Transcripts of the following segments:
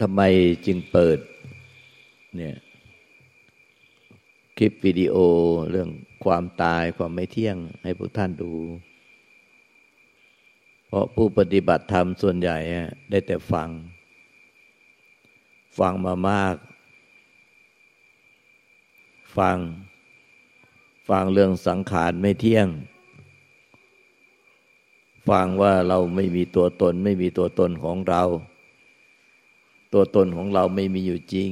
ทำไมจึงเปิด เนี่ย คลิปวิดีโอเรื่องความตายความไม่เที่ยงให้พวกท่านดู เพราะผู้ปฏิบัติธรรมส่วนใหญ่ได้แต่ฟัง ฟังมามาก ฟัง ฟังเรื่องสังขารไม่เที่ยง ฟังว่าเราไม่มีตัวตน ไม่มีตัวตนของเรา ตัวตนของเราไม่มีอยู่จริง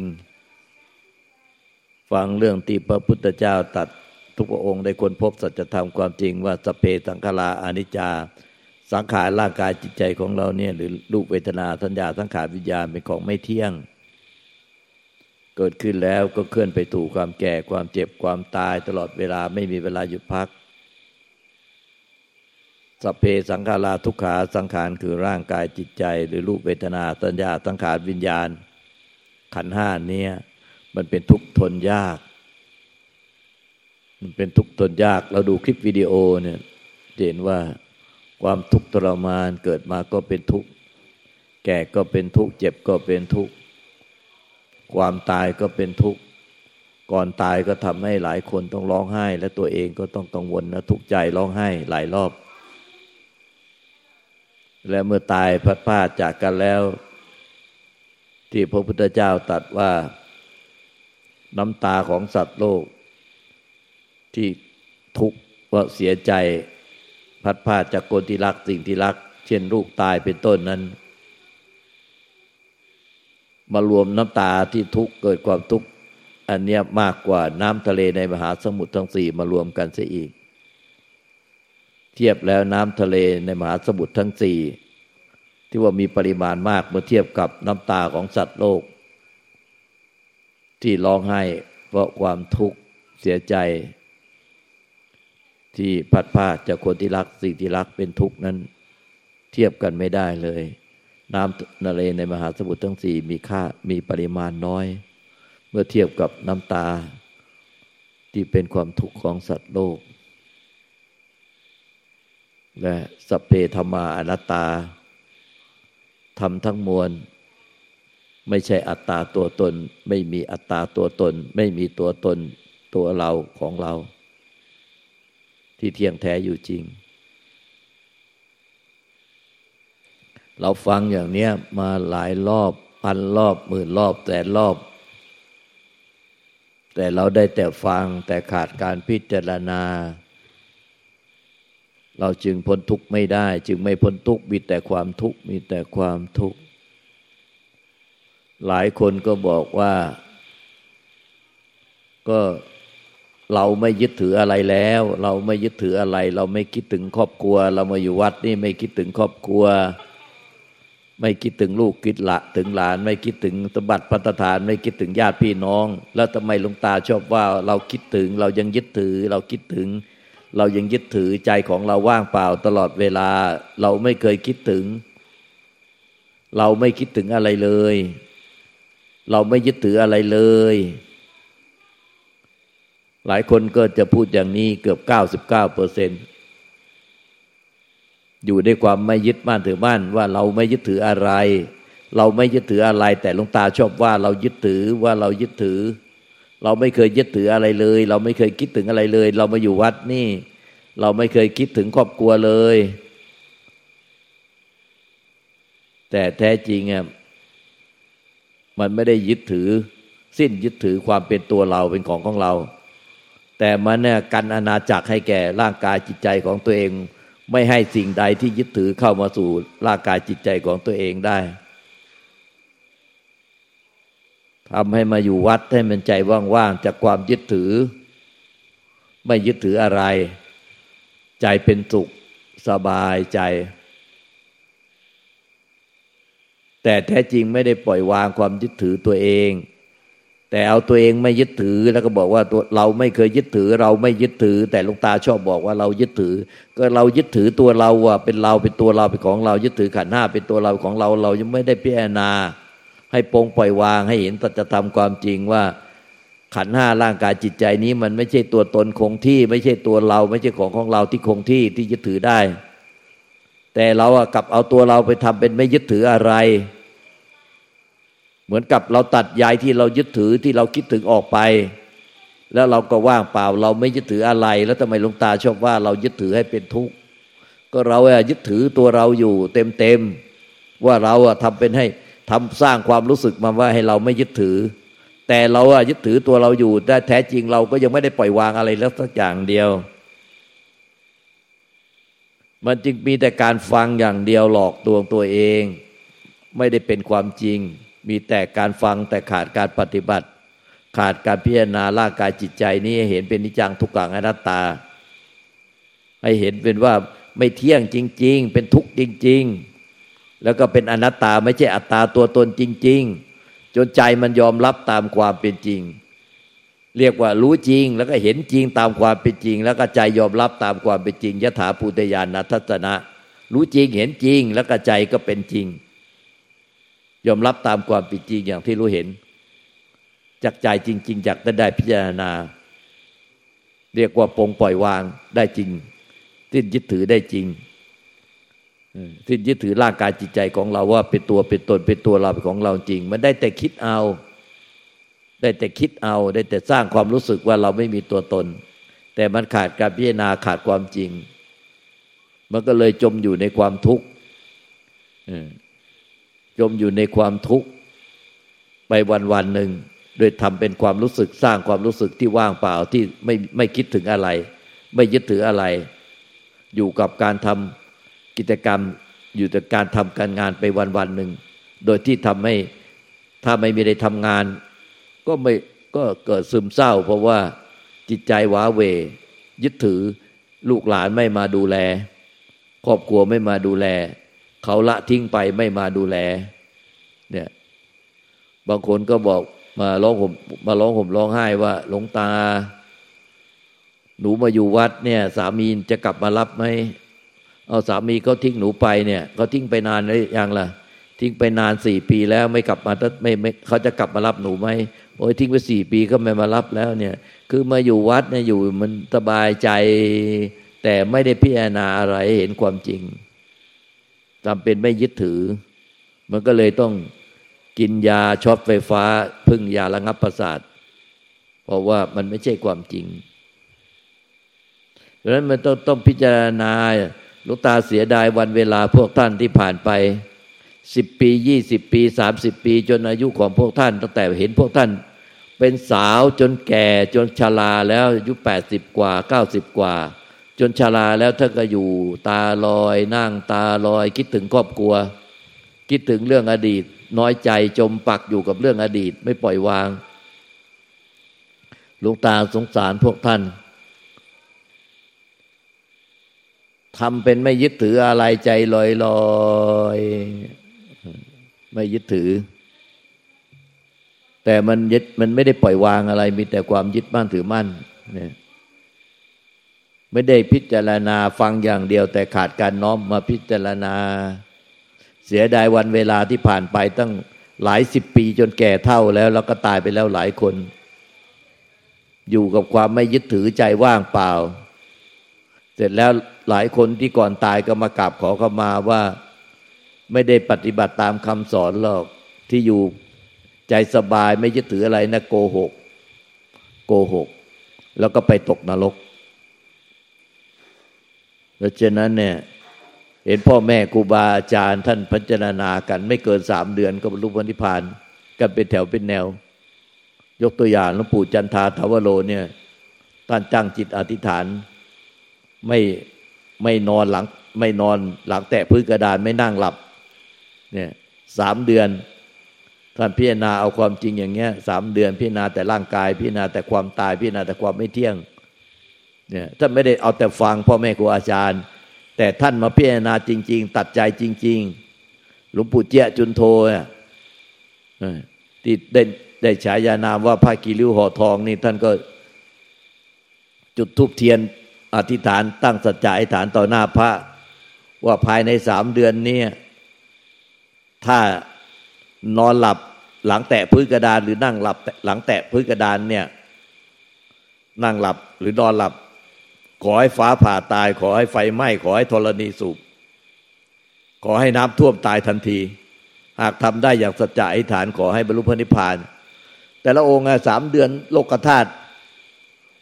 ฟังเรื่องที่พระพุทธเจ้าตัดทุกพระองค์ได้คนพบสัจธรรมความจริงว่าสเพสังขาราอนิจจา สังขารร่างกายจิตใจของเราเนี่ย หรือรูปเวทนาสัญญาสังขารวิญญาณเป็นของไม่เที่ยง เกิดขึ้นแล้วก็เคลื่อนไปถูกความแก่ความเจ็บความตายตลอดเวลาไม่มีเวลาหยุดพัก สเพสังขาราทุกขาสังขารคือร่างกายจิตใจ หรือรูปเวทนาสัญญาสังขารวิญญาณ ขันห้านี้มันเป็นทุกข์ทนยาก มันเป็นทุกข์ทนยาก เราดูคลิปวิดีโอเนี่ยเห็นว่าความทุกข์ทรมานเกิดมาก็เป็นทุกข์แก่ก็เป็นทุกข์เจ็บก็เป็นทุกข์ความตายก็เป็นทุกข์ก่อนตายก็ทำให้หลายคนต้องร้องไห้ และตัวเองก็ต้องกังวลนะทุกข์ใจร้องไห้หลายรอบ และเมื่อตายพัดพาจากกันแล้ว ที่พระพุทธเจ้าตรัสว่า น้ำตาของสัตว์โลก ที่ทุกข์ว่าเสียใจ พัดพาจากคนที่รักสิ่งที่รัก เช่นลูกตายเป็นต้นนั้น มารวมน้ำตาที่ทุกข์เกิดความทุกข์อันเนี้ยมากกว่าน้ำทะเลในมหาสมุทรทั้งสี่มารวมกันเสียอีก เทียบแล้วน้ำทะเลในมหาสมุทรทั้งสี่ที่ว่ามีปริมาณมากเมื่อเทียบกับน้ำตาของสัตว์โลก ที่ร้องไห้เพราะความทุกข์เสียใจ ที่พัดพาจากคนที่รักสิ่งที่รักเป็นทุกข์นั้น เทียบกันไม่ได้เลย น้ำนเลในมหาสมุทรทั้งสี่มีค่ามีปริมาณน้อย เมื่อเทียบกับน้ำตา ที่เป็นความทุกข์ของสัตว์โลก และสเปธรรมาอนัตตาทำทั้งมวล ไม่ใช่อัตตาตัวตน ไม่มีอัตตาตัวตน ไม่มีตัวตนตัวเราของเรา ที่เที่ยงแท้อยู่จริง เราฟังอย่างเนี้ยมาหลายรอบ พันรอบหมื่นรอบแต่รอบ แต่เราได้แต่ฟังแต่ขาดการพิจารณา เราจึงพ้นทุกข์ไม่ได้ จึงไม่พ้นทุกข์มีแต่ความทุกข์มีแต่ความทุกข์หลายคนก็บอกว่า ก็เราไม่ยึดถืออะไรแล้ว เราไม่ยึดถืออะไร เราไม่คิดถึงครอบครัว เรามาอยู่วัดนี่ไม่คิดถึงครอบครัว ไม่คิดถึงลูกคิดละถึงหลาน ไม่คิดถึงสมบัติพัฒฐาน ไม่คิดถึงญาติพี่น้อง แล้วทำไมหลวงตาชอบว่า เราคิดถึงเรายังยึดถือ เราคิดถึง เรายังยึดถือใจของเราว่างเปล่าตลอดเวลา เราไม่เคยคิดถึง เราไม่คิดถึงอะไรเลย เราไม่ยึดถืออะไรเลย หลายคนก็จะพูดอย่างนี้เกือบเก้าสิบเก้าเปอร์เซนอยู่ด้วยความไม่ยึดมั่นถือมั่นว่าเราไม่ยึดถืออะไร เราไม่ยึดถืออะไร แต่หลวงตาชอบว่าเรายึดถือว่าเรายึดถือ เราไม่เคยยึดถืออะไรเลย เราไม่เคยคิดถึงอะไรเลย เรามาอยู่วัดนี่ เราไม่เคยคิดถึงครอบครัวเลย แต่แท้จริงอะมันไม่ได้ยึดถือ สิ้นยึดถือความเป็นตัวเราเป็นของของเรา แต่มันเนี่ยกันอาณาจักรให้แก่ร่างกายจิตใจของตัวเอง ไม่ให้สิ่งใดที่ยึดถือเข้ามาสู่ร่างกายจิตใจของตัวเองได้ ทำให้มาอยู่วัดให้มันใจว่างๆจากความยึดถือ ไม่ยึดถืออะไร ใจเป็นสุขสบายใจ แต่แท้จริงไม่ได้ปล่อยวางความยึดถือตัวเอง แต่เอาตัวเองไม่ยึดถือแล้วก็บอกว่าตัวเราไม่เคยยึดถือ เราไม่ยึดถือ แต่ลุงตาชอบบอกว่าเรายึดถือ ก็เรายึดถือตัวเราว่าเป็นเราเป็นตัวเราเป็นของเรายึดถือขันห้าเป็นตัวเราของเรา เรายังไม่ได้พิจารณา ให้ปรงปล่อยวางให้เห็นตัจธรรมความจริงว่า ขันห้าร่างกายจิตใจนี้ มันไม่ใช่ตัวตนคงที่ ไม่ใช่ตัวเรา ไม่ใช่ของของเราที่คงที่ที่ยึดถือได้ แต่เราอะกลับเอาตัวเราไปทำเป็นไม่ยึดถืออะไร เหมือนกับเราตัดยายที่เรายึดถือที่เราคิดถึงออกไป แล้วเราก็ว่างเปล่า เราไม่ยึดถืออะไร แล้วทำไมหลวงตาชอบว่าเรายึดถือให้เป็นทุกข์ก็เราอะยึดถือตัวเราอยู่เต็มเต็มว่าเราอะทำเป็นให้ ทำสร้างความรู้สึกมาว่าให้เราไม่ยึดถือ แต่เราอะยึดถือตัวเราอยู่ได้แท้จริงเราก็ยังไม่ได้ปล่อยวางอะไรแล้วสักอย่างเดียว มันจึงมีแต่การฟังอย่างเดียวหลอกตัวตัวเอง ไม่ได้เป็นความจริง มีแต่การฟังแต่ขาดการปฏิบัติ ขาดการพิจารณาร่างกายจิตใจนี้เห็นเป็นนิจังทุกขังอนัตตา ให้เห็นเป็นว่าไม่เที่ยงจริง ๆ เป็นทุกข์จริง ๆ แล้วก็เป็นอนัตตาไม่ใช่อัตตาตัวตนจริง ๆ จนใจมันยอมรับตามความเป็นจริง เรียกว่ารู้จริง แล้วก็เห็นจริงตามความเป็นจริง แล้วก็ใจยอมรับตามความเป็นจริงยถาภูตยานนัทสนะ รู้จริงเห็นจริง แล้วก็ใจก็เป็นจริง ยอมรับตามความเป็นจริงอย่างที่รู้เห็น จากใจจริง ๆ จากได้พิจารณา เรียกว่าปงปล่อยวางได้จริง สิ้นยึดถือได้จริง สิ้นยึดถือร่างกายจิตใจของเราว่าเป็นตัวเป็นตนเป็นตัวเราเป็นของเราจริง มันได้แต่คิดเอา ได้แต่คิดเอา ได้แต่สร้างความรู้สึกว่าเราไม่มีตัวตน แต่มันขาดการพิจารณาขาดความจริง มันก็เลยจมอยู่ในความทุกข์จมอยู่ในความทุกข์ไปวันวันหนึ่งโดยทำเป็นความรู้สึกสร้างความรู้สึกที่ว่างเปล่าที่ไม่ไม่คิดถึงอะไร ไม่ยึดถืออะไร อยู่กับการทำ กิจกรรมอยู่แต่การทำการงานไปวันวันหนึ่ง โดยที่ทำให้ถ้าไม่มีได้ทำงาน ก็ไม่ก็เกิดซึมเศร้า เพราะว่าจิตใจว้าเว ยึดถือลูกหลานไม่มาดูแล ครอบครัวไม่มาดูแล เขาละทิ้งไปไม่มาดูแล เนี่ย บางคนก็บอกมาร้องผมมาร้องผมร้องไห้ว่าหลวงตา หนูมาอยู่วัดเนี่ย สามีจะกลับมารับไหม เอาสามีเขาทิ้งหนูไปเนี่ยเขาทิ้งไปนานหรือยังล่ะ ทิ้งไปนานสี่ปีแล้วไม่กลับมาไม่ไม่เขาจะกลับมารับหนูไหมโอ้ยทิ้งไปสี่ปีก็ไม่มารับแล้วเนี่ย คือมาอยู่วัดเนี่ยอยู่มันสบายใจ แต่ไม่ได้พิจารณาอะไรเห็นความจริงจำเป็นไม่ยึดถือ มันก็เลยต้องกินยาช็อตไฟฟ้า พึ่งยาระงับประสาท เพราะว่ามันไม่ใช่ความจริงดังนั้นมันต้องต้องพิจารณา ลูกตาเสียดายวันเวลาพวกท่านที่ผ่านไปสิบปียี่สิบปีสามสิบปี จนอายุของพวกท่าน ตั้งแต่เห็นพวกท่าน เป็นสาวจนแก่จนชราแล้วอายุแปดสิบกว่าเก้าสิบกว่า จนชราแล้วท่านก็อยู่ ตาลอยนั่งตาลอย คิดถึงครอบครัว คิดถึงเรื่องอดีต น้อยใจจมปักอยู่กับเรื่องอดีต ไม่ปล่อยวางลูกตาสงสารพวกท่าน ทำเป็นไม่ยึดถืออะไรใจลอยลอยไม่ยึดถือ แต่มันยึดมันไม่ได้ปล่อยวางอะไร มีแต่ความยึดมั่นถือมั่นเนี่ยไม่ได้พิจารณาฟังอย่างเดียว แต่ขาดการน้อมมาพิจารณา เสียดายวันเวลาที่ผ่านไปตั้งหลายสิบปีจนแก่เท่าแล้ว แล้วก็ตายไปแล้วหลายคน อยู่กับความไม่ยึดถือใจว่างเปล่า เสร็จแล้วหลายคนที่ก่อนตายก็มากราบขอเข้ามาว่าไม่ได้ปฏิบัติตามคำสอนหรอกที่อยู่ใจสบายไม่ยึดถืออะไรนะโกหก โกหก แล้วก็ไปตกนรกดังนั้นเนี่ยเห็นพ่อแม่ครูบาอาจารย์ท่านพัฒนานากัน ไม่เกินสามเดือนก็บรรลุพระนิพพาน กันเป็นแถวเป็นแนว ยกตัวอย่างหลวงปู่จันทาทาวโรเนี่ยท่านจ้างจิตอธิษฐาน ไม่ไม่นอนหลัง ไม่นอนหลังแตะพื้นกระดานไม่นั่งหลับ เนี่ยสามเดือนท่านพิจารณาเอาความจริงอย่างเงี้ยสามเดือนพิจารณาแต่ร่างกาย พิจารณาแต่ความตายพิจารณาแต่ความไม่เที่ยง เนี่ยท่านไม่ได้เอาแต่ฟังพ่อแม่ครูอาจารย์ แต่ท่านมาพิจารณาจริง ๆ ตัดใจจริง ๆ หลวงปู่เจียจุนโทเนี่ยที่ได้ได้ฉายานามว่าพระกิริ้วห่อทองนี่ท่านก็จุดทุบเทียน อธิษฐานตั้งสัจจะอธิษฐานต่อหน้าพระ ว่าภายในสามเดือนนี้ถ้านอนหลับหลังแตะพื้นกระดานหรือนั่งหลับหลังแตะพื้นกระดานเนี่ย นั่งหลับหรือนอนหลับ ขอให้ฟ้าผ่าตาย ขอให้ไฟไหม้ขอให้ธรณีสูบขอให้น้ำท่วมตายทันที หากทำได้อย่างสัจจะอธิษฐานขอให้บรรลุพระนิพพาน แต่ละองค์สามเดือนโลกธาตุ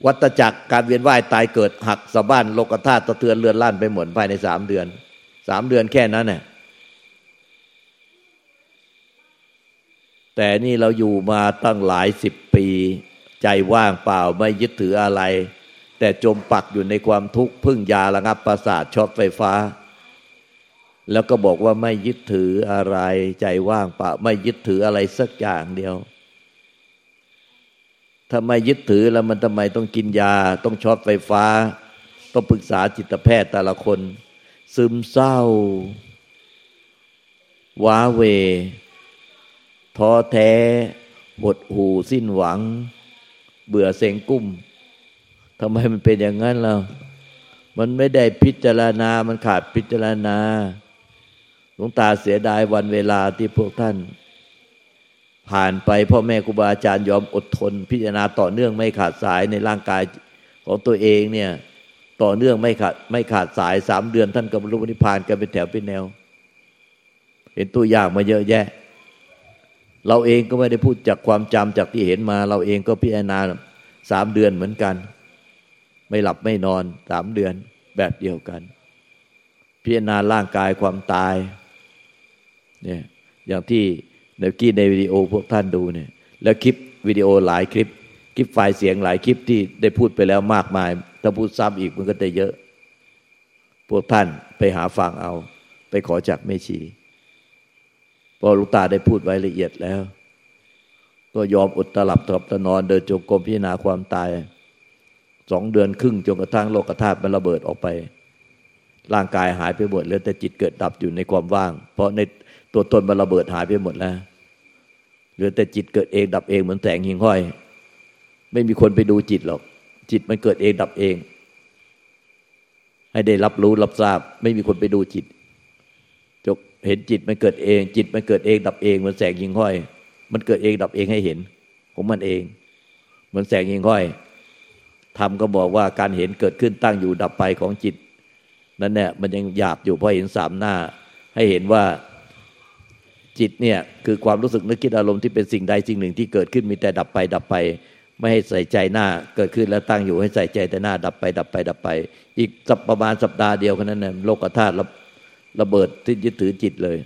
วัตจักรการเวียนว่ายตายเกิดหักสะบ้านโลกธาตุตะเตือนเลือนล่านไปหมดภายในสามเดือนสามเดือนแค่นั้นเนี่ยแต่นี่เราอยู่มาตั้งหลายสิบปี ใจว่างเปล่าไม่ยึดถืออะไร แต่จมปักอยู่ในความทุกข์พึ่งยาระงับประสาทช็อตไฟฟ้า แล้วก็บอกว่าไม่ยึดถืออะไร ใจว่างเปล่าไม่ยึดถืออะไรสักอย่างเดียว ถ้าไม่ยึดถือแล้วมันทำไมต้องกินยา ต้องช็อตไฟฟ้า ต้องปรึกษาจิตแพทย์แต่ละคน ซึมเศร้า ว้าเว ท้อแท้ หดหูสิ้นหวัง เบื่อเสงกุ้มทำไมมันเป็นอย่างนั้นเรามันไม่ได้พิจารณา มันขาดพิจารณา หลวงตาเสียดายวันเวลาที่พวกท่าน ผ่านไปพ่อแม่ครูบาอาจารย์ยอมอดทน พิจารณาต่อเนื่องไม่ขาดสายในร่างกายของตัวเองเนี่ย ต่อเนื่องไม่ขาดไม่ขาดสายสามเดือน ท่านก็บรรลุนิพพานกันเป็นแถวเป็นแนว เห็นตัวอย่างมาเยอะแยะ เราเองก็ไม่ได้พูดจากความจำจากที่เห็นมา เราเองก็พิจารณาสามเดือนเหมือนกัน ไม่หลับไม่นอนสามเดือนแบบเดียวกัน พิจารณาร่างกายความตายเนี่ยอย่างที่ ในกี้ในวิดีโอพวกท่านดูเนี่ย แล้วคลิปวิดีโอหลายคลิป คลิปไฟล์เสียงหลายคลิปที่ได้พูดไปแล้วมากมาย ถ้าพูดซ้ำอีกมันก็จะเยอะ พวกท่านไปหาฟังเอา ไปขอจากแม่ชีพอลูกตาได้พูดไว้ละเอียดแล้ว ก็ยอมอดตลับตบตนอนเดินจงกรมพิจารณาความตายสองเดือนครึ่งจนกระทั่งโลกธาตุมันระเบิดออกไป ร่างกายหายไปหมดแล้วแต่จิตเกิดดับอยู่ในความว่าง เพราะในตัวตนมันระเบิดหายไปหมดแล้ว เหลือแต่จิตเกิดเองดับเองเหมือนแสงหิ่งห้อย ไม่มีคนไปดูจิตหรอก จิตมันเกิดเองดับเอง ให้ได้รับรู้รับทราบ ไม่มีคนไปดูจิตจกเห็นจิตมันเกิดเอง จิตมันเกิดเองดับเองเหมือนแสงยิงห้อย มันเกิดเองดับเองให้เห็น ของมันเอง เหมือนแสงยิงห้อยธรรมก็บอกว่าการเห็นเกิดขึ้นตั้งอยู่ดับไปของจิต นั่นเนี่ยมันยังหยาบอยู่เพราะเห็นสามหน้า ให้เห็นว่า จิตเนี่ยคือความรู้สึกนึกคิดอารมณ์ที่เป็นสิ่งใดสิ่งหนึ่งที่เกิดขึ้นมีแต่ดับไปดับไป ไม่ให้ใส่ใจหน้าเกิดขึ้นแล้วตั้งอยู่ให้ใส่ใจแต่หน้าดับไปดับไปดับไป อีกสัประมาณสัปดาห์เดียวแค่นั้นเนี่ยโลกธาตุระเบิดที่ยึดถือจิตเลย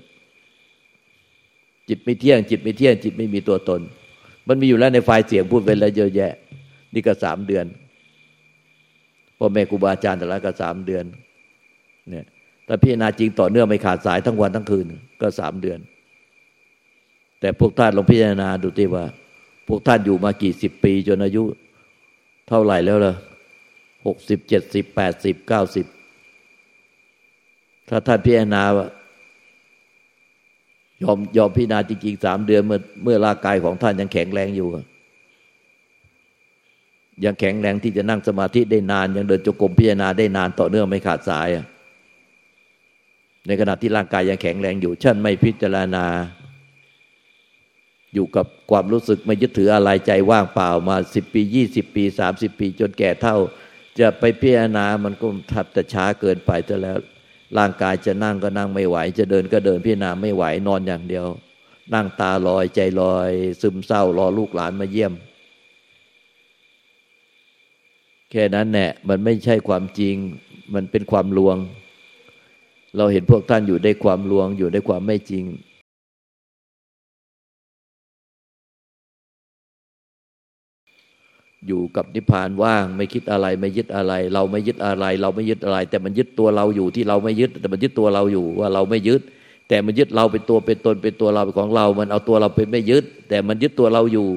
จิตไม่เที่ยง จิตไม่เที่ยง จิตไม่มีตัวตน มันมีอยู่แล้วในไฟล์เสียงพูดไปแล้วเยอะแยะ นี่ก็สามเดือนพ่อแม่ครูบาอาจารย์แต่ละก็สามเดือนเนี่ยถ้าพิจารณาจริงต่อเนื่องไม่ขาดสายทั้งวันทั้งคืนก็สามเดือน แต่พวกท่านลองพิจารณาดูที่ว่า พวกท่านอยู่มากี่สิบปี จนอายุ เท่าไหร่แล้วล่ะหกสิบเจ็ดสิบแปดสิบเก้าสิบถ้าท่านพิจารณาว่ายอมยอมพิจารณาจริงๆสามเดือนเมื่อเมื่อร่างกายของท่านยังแข็งแรงอยู่ยังแข็งแรงที่จะนั่งสมาธิได้นาน ยังเดินจงกรมพิจารณาได้นานต่อเนื่องไม่ขาดสายในขณะที่ร่างกายยังแข็งแรงอยู่ฉันไม่พิจารณา อยู่กับความรู้สึกไม่ยึดถืออะไรใจว่างเปล่ามาสิบปียี่สิบปีสามสิบปี จนแก่เท่า จะไปพิจารณามันก็ทับแต่ช้าเกินไปจะแล้ว ร่างกายจะนั่งก็นั่งไม่ไหว จะเดินก็เดินพิจารณาไม่ไหวนอนอย่างเดียว นั่งตาลอยใจลอย ซึมเศร้ารอลูกหลานมาเยี่ยม แค่นั้นแหละมันไม่ใช่ความจริง มันเป็นความลวง เราเห็นพวกท่านอยู่ในความลวงอยู่ในความไม่จริง อยู่กับนิพพานว่าง ไม่คิดอะไรไม่ยึดอะไร เราไม่ยึดอะไร เราไม่ยึดอะไร แต่มันยึดตัวเราอยู่ที่เราไม่ยึด แต่มันยึดตัวเราอยู่ว่าเราไม่ยึด แต่มันยึดเราเป็นตัวเป็นตนเป็นตัวเราเป็นของเรา มันเอาตัวเราเป็นไม่ยึด แต่มันยึดตัวเราอยู่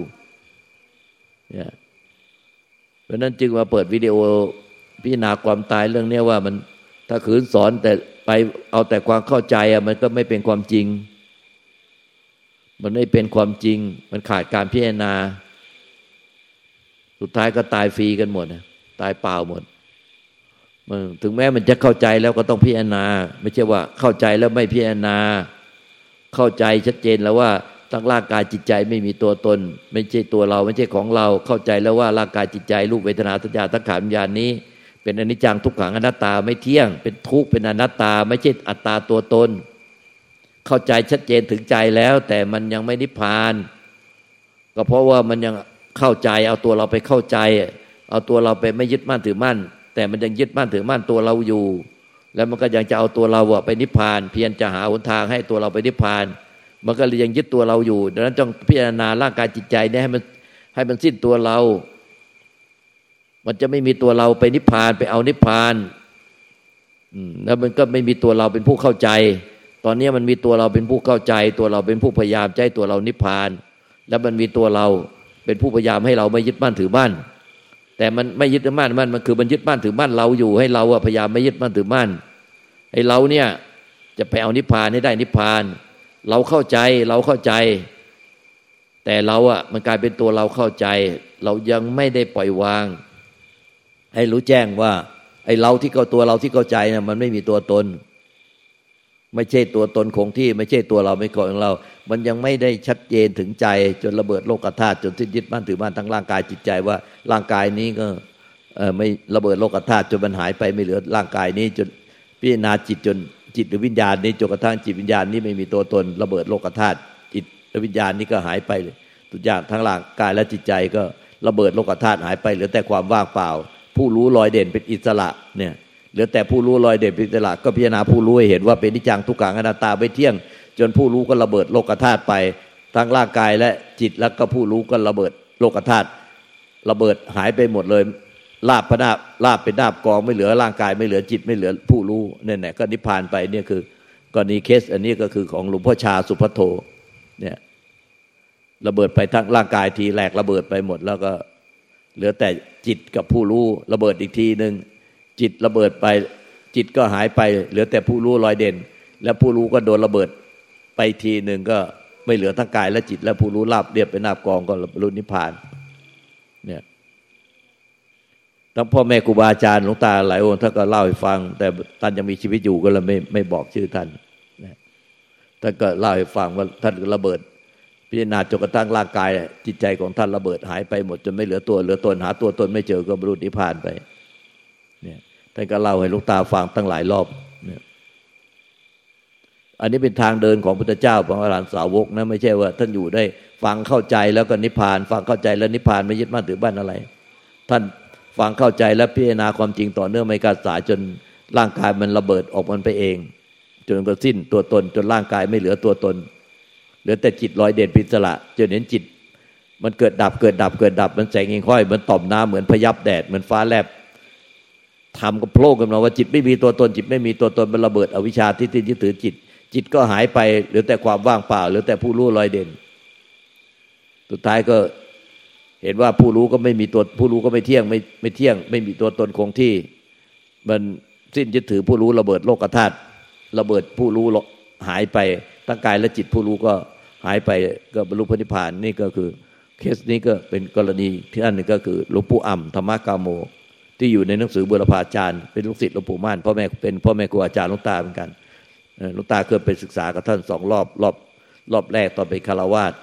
เนี่ยเพราะนั้นจึงมาเปิดวิดีโอพิจารณาความตายเรื่องนี้ว่ามันถ้าขืนสอนแต่ไปเอาแต่ความเข้าใจอะมันก็ไม่เป็นความจริง มันไม่เป็นความจริง มันขาดการพิจารณา สุดท้ายก็ตายฟรีกันหมดตายเปล่าหมดถึงแม้มันจะเข้าใจแล้วก็ต้องพิจารณา ไม่ใช่ว่าเข้าใจแล้วไม่พิจารณา เข้าใจชัดเจนแล้วว่าทั้งร่างกายจิตใจไม่มีตัวตน ไม่ใช่ตัวเรา ไม่ใช่ของเรา เข้าใจแล้วว่าร่างกายจิตใจรูปเวทนาสัญญาตั้งขานวิญญาณนี้ เป็นอนิจจังทุกขังอนัตตาไม่เที่ยง เป็นทุกข์เป็นอนัตตา ไม่ใช่อัตตาตัวตน เข้าใจชัดเจนถึงใจแล้ว แต่มันยังไม่นิพพาน ก็เพราะว่ามันยัง เข้าใจเอาตัวเราไปเข้าใจ เอาตัวเราไปไม่ยึดมั่นถือมั่น แต่มันยังยึดมั่นถือมั่นตัวเราอยู่ แล้วมันก็ยังจะเอาตัวเราไปนิพพาน เพียรจะหาหนทางให้ตัวเราไปนิพพาน มันก็ยังยึดตัวเราอยู่ดังนั้นต้องพิจารณาร่างกายจิตใจเนี่ยให้มันให้มันสิ้นตัวเรา มันจะไม่มีตัวเราไปนิพพานไปเอานิพพานแล้วมันก็ไม่มีตัวเราเป็นผู้เข้าใจ ตอนนี้มันมีตัวเราเป็นผู้เข้าใจ ตัวเราเป็นผู้พยายามใจตัวเรานิพพาน แล้วมันมีตัวเรา เป็นผู้พยายามให้เราไม่ยึดมั่นถือมั่นแต่มันไม่ยึดมั่นมันมันคือมันยึดมั่นถือมั่นเราอยู่ให้เราพยายามไม่ยึดมั่นถือมั่นให้เราเนี่ยจะไปเอานิพพานให้ได้นิพพาน เราเข้าใจเราเข้าใจ แต่เราอะมันกลายเป็นตัวเราเข้าใจ เรายังไม่ได้ปล่อยวาง ให้รู้แจ้งว่า ไอ้เราที่เข้าตัวเราที่เข้าใจน่ะมันไม่มีตัวตน ไม่ใช่ตัวตนคงที่ ไม่ใช่ตัวเราไม่ของเรา มันยังไม่ได้ชัดเจนถึงใจจนระเบิดโลกธาตุจนทิ้ยึดมั่นถือมั่นทั้งร่างกายจิตใจว่าร่างกายนี้ก็ไม่ระเบิดโลกธาตุจนมันหายไปไม่เหลือร่างกายนี้จนพิจารณาจิตจนจิตหรือวิญญาณนี้จนกระทั่งจิตวิญญาณนี้ไม่มีตัวตนระเบิดโลกธาตุจิตวิญญาณนี้ก็หายไปทุกอย่างทั้งร่างกายและจิตใจก็ระเบิดโลกธาตุหายไปเหลือแต่ความว่างเปล่า ผู้รู้ลอยเด่นเป็นอิสระเนี่ยเหลือแต่ผู้รู้ลอยเด่นเป็นอิสระ ก็พิจารณาผู้รู้เห็นว่าเป็นนิจังทุกขังอนัตตาไม่เที่ยง จนผู้รู้ก็ระเบิดโลกธาตุไป ทั้งร่างกายและจิตแล้วก็ผู้รู้ก็ระเบิดโลกธาตุระเบิดหายไปหมดเลยลาบพระนาบลาบเป็นนาบกองไม่เหลือร่างกายไม่เหลือจิตไม่เหลือผู้รู้เนี่ยแหละก็นิพพานไปเนี่ยคือกรณีเคส อันนี้ก็คือของหลวงพ่อชาสุพัทโทเนี่ยระเบิดไปทั้งร่างกายทีแหลกระเบิดไปหมด แล้วก็เหลือแต่จิตกับผู้รู้ระเบิดอีกทีหนึ่งจิตระเบิดไป จิตก็หายไป เหลือแต่ผู้รู้ลอยเด่น แล้วผู้รู้ก็โดนระเบิด ไปทีหนึ่งก็ไม่เหลือทั้งกายและจิต และผู้รู้ราบเรียบเป็นนาบกองก็บรรลุนิพพาน เนี่ยทั้งพ่อแม่ครูบาอาจารย์หลวงตาหลายองค์ท่านก็เล่าให้ฟัง แต่ท่านยังมีชีวิตอยู่ก็เลยไม่ไม่บอกชื่อท่านท่านก็เล่าให้ฟังว่าท่านระเบิด พิจารณาจนกระทั่งร่างกาย จิตใจของท่านระเบิดหายไปหมดจนไม่เหลือตัวเหลือตนหาตัวตนไม่เจอก็บรรลุนิพพานไป เนี่ยท่านก็เล่าให้ลูกตาฟังตั้งหลายรอบ อันนี้เป็นทางเดินของพุทธเจ้าพระอรหันตสาวกนะไม่ใช่ว่าท่านอยู่ได้ฟังเข้าใจแล้วก็นิพพาน ฟังเข้าใจแล้วนิพพานไม่ยึดมั่นถือบ้านอะไร ท่านฟังเข้าใจแล้วพิจารณาความจริงต่อเนื่องไม่กาสายจนร่างกายมันระเบิดออกมันไปเอง จนก็สิ้นตัวตนจนร่างกายไม่เหลือตัวตน เหลือแต่จิตลอยเด่นปิศละจนเห็นจิต มันเกิดดับเกิดดับเกิดดับ มันแสงเองค่อยเหมือนต่อมน้ำเหมือนพยับแดดเหมือนฟ้าแลบทำก็โผล่กันมาว่าจิตไม่มีตัวตนจิตไม่มีตัวตนมันระเบิดอวิชชาที่ติดยึดถือจิต จิตก็หายไปเหลือแต่ความว่างเปล่าเหลือแต่ผู้รู้ลอยเด่น สุดท้ายก็เห็นว่าผู้รู้ก็ไม่มีตัวผู้รู้ก็ไม่เที่ยงไม่ไม่เที่ยง ไม่มีตัวตนคงที่ มันสิ้นยึดถือผู้รู้ระเบิดโลกธาตุระเบิดผู้รู้หายไปทั้งกายและจิตผู้รู้ก็หายไปก็บรรลุพระนิพพานนี่ก็คือ เคสนี้ก็เป็นกรณีที่อันหนึ่งก็คือหลวงปู่อ่ำธรรมกาโม ที่อยู่ในหนังสือบุรพาจารย์ เป็นลูกศิษย์หลวงปู่ม่านพ่อแม่เป็นพ่อแม่ครูอาจารย์หลวงตาเหมือนกัน ลวงตาเคยไปศึกษากับท่านสองรอบรอบ รอบแรกตอนเป็นคารวาส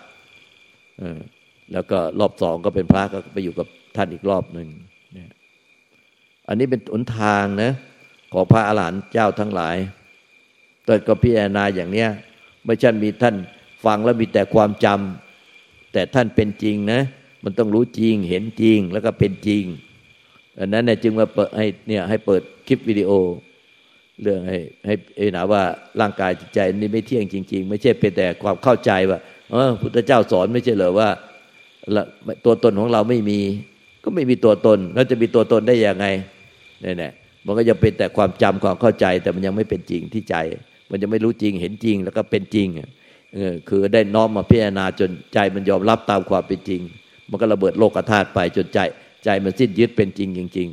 แล้วก็รอบสองก็เป็นพระก็ไปอยู่กับท่านอีกรอบหนึ่งอันนี้เป็นหนทางนะของพระอาหารหันต์เจ้าทั้งหลายแต่ก็พิจารณาอย่างเนี้ยไม่ใช่มีท่านฟังแล้วมีแต่ความจำแต่ท่านเป็นจริงนะ มันต้องรู้จริงเห็นจริงแล้วก็เป็นจริงอันนั้นเนี่ยจึงมาเปิดให้เนี่ยให้เปิดคลิปวิดีโอ เรื่องให้ให้เอ็นาว่าร่างกายจิตใจนี่ไม่เที่ยงจริง ๆ ไม่ใช่เป็นแต่ความเข้าใจว่าเออพุทธเจ้าสอนไม่ใช่เหรอว่าตัวตนของเราไม่มี ก็ไม่มีตัวตน แล้วจะมีตัวตนได้ยังไงเนี่ยมันก็ยังเป็นแต่ความจำความเข้าใจ แต่มันยังไม่เป็นจริงที่ใจ มันจะไม่รู้จริงเห็นจริงแล้วก็เป็นจริงเออคือได้น้อมมาพิจารณาจนใจมันยอมรับตามความเป็นจริง มันก็ระเบิดโลกธาตุไปจนใจ ใจมันสิ้นยึดเป็นจริงจริง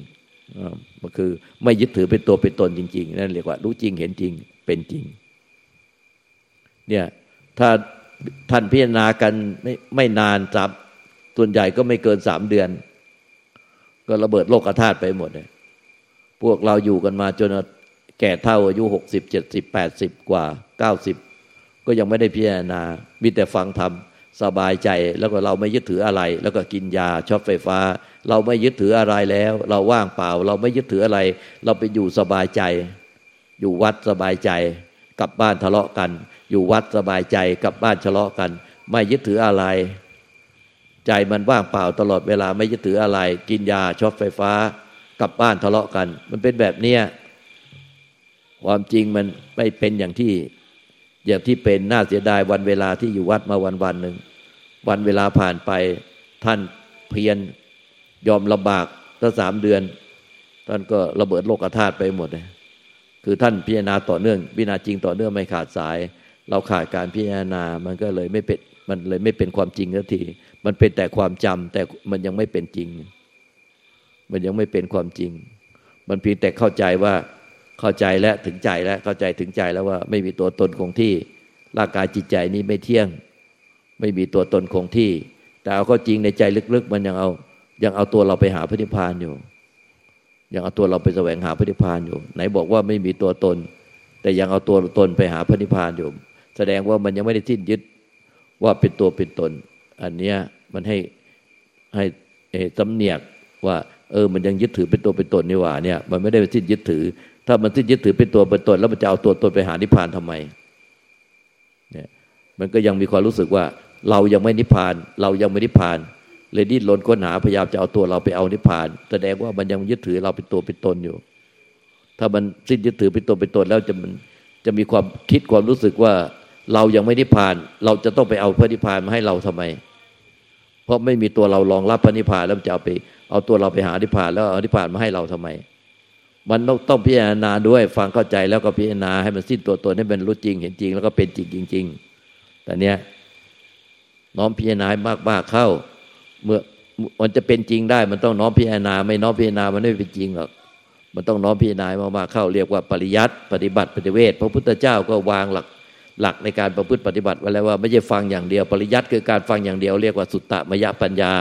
ๆ มันคือ ไม่ยึดถือเป็นตัวเป็นตนจริง ๆ นั่นเรียกว่า รู้จริงเห็นจริงเป็นจริง เนี่ยถ้าท่านพิจารณากันไม่ไม่นานจับส่วนใหญ่ก็ไม่เกินสามเดือน ก็ระเบิดโลกธาตุไปหมดเลยพวกเราอยู่กันมาจนแก่เท่าอายุหกสิบเจ็ดสิบแปดสิบกว่าเก้าสิบก็ยังไม่ได้พิจารณามีแต่ฟังธรรม สบายใจแล้วก็เราไม่ยึดถืออะไร แล้วก็กินยาช็อตไฟฟ้า เราไม่ยึดถืออะไรแล้ว เราว่างเปล่า เราไม่ยึดถืออะไร เราไปอยู่สบายใจ อยู่วัดสบายใจ กลับบ้านทะเลาะกัน อยู่วัดสบายใจกลับบ้านทะเลาะกัน ไม่ยึดถืออะไร ใจมันว่างเปล่าตลอดเวลาไม่ยึดถืออะไร กินยาช็อตไฟฟ้า กลับบ้านทะเลาะกัน มันเป็นแบบเนี้ยความจริงมันไม่เป็นอย่างที่ อย่างที่เป็นน่าเสียดายวันเวลาที่อยู่วัดมาวันวันหนึ่ง วันเวลาผ่านไปท่านเพียรยอมลำบากตั้งสามเดือน ท่านก็ระเบิดโลกธาตุไปหมดเลยคือท่านพิจารณาต่อเนื่อง พิจารณาจริงต่อเนื่องไม่ขาดสาย เราขาดการพิจารณา มันก็เลยไม่เป็นมันเลยไม่เป็นความจริงสักทีมันเป็นแต่ความจำแต่มันยังไม่เป็นจริง มันยังไม่เป็นความจริง มันเพียงแต่เข้าใจว่า เข้าใจและถึงใจแล้วเข้าใจถึงใจแล้วว่าไม่มีตัวตนคงที่ร่างกายจิตใจนี้ไม่เที่ยง ไม่มีตัวตนคงที่ แต่เอาก็จริงในใจลึกๆ มันยังเอายังเอาตัวเราไปหาพระนิพพานอยู่ ยังเอาตัวเราไปแสวงหาพระนิพพานอยู่ ไหนบอกว่าไม่มีตัวตน แต่ยังเอาตัวตนไปหาพระนิพพานอยู่ แสดงว่ามันยังไม่ได้ทิ้นยึดว่าเป็นตัวเป็นตน อันเนี้ยมันให้ให้สำเนียกว่า เออ มันยังยึดถือเป็นตัวเป็นตนนี่หว่าเนี่ย มันไม่ได้ไปทิ้นยึดถือ ถ้ามันทิ้นยึดถือเป็นตัวเป็นตนแล้วมันจะเอาตัวตนไปหานิพพานทำไมเนี่ยมันก็ยังมีความรู้สึกว่า เรายังไม่นิพพาน เรายังไม่นิพพานเลยดิ้นรนค้นหาพยายามจะเอาตัวเราไปเอานิพพาน แสดงว่ามันยังยึดถือเราเป็นตัวเป็นตนอยู่ ถ้ามันสิ้นยึดถือเป็นตัวเป็นตนแล้วจะมันจะมีความคิดความรู้สึกว่าเรายังไม่นิพพาน เราจะต้องไปเอาพระนิพพานมาให้เราทำไม เพราะไม่มีตัวเรารองรับพระนิพพานแล้วจะเอาไป เอาตัวเราไปหานิพพาน แล้วเอานิพพานมาให้เราทำไม มันต้องต้องพิจารณาด้วย ฟังเข้าใจแล้วก็พิจารณาให้มันสิ้นตัวตนให้มันรู้จริงเห็นจริง แล้วก็เป็นจริงจริงๆแต่เนี้ยน้อมพิจารณามากๆเข้า เมื่อมันจะเป็นจริงได้ มันต้องน้อมพิจารณา ไม่น้อมพิจารณามันไม่เป็นจริงหรอกมันต้องน้อมพิจารณามาๆเข้าเรียกว่าปริยัติปฏิบัติปฏิเวทพระพุทธเจ้าก็วางหลักหลักในการประพฤติปฏิบัติไว้แล้วว่าไม่ใช่ฟังอย่างเดียว ปริยัติคือการฟังอย่างเดียว เรียกว่าสุตตมยปัญญา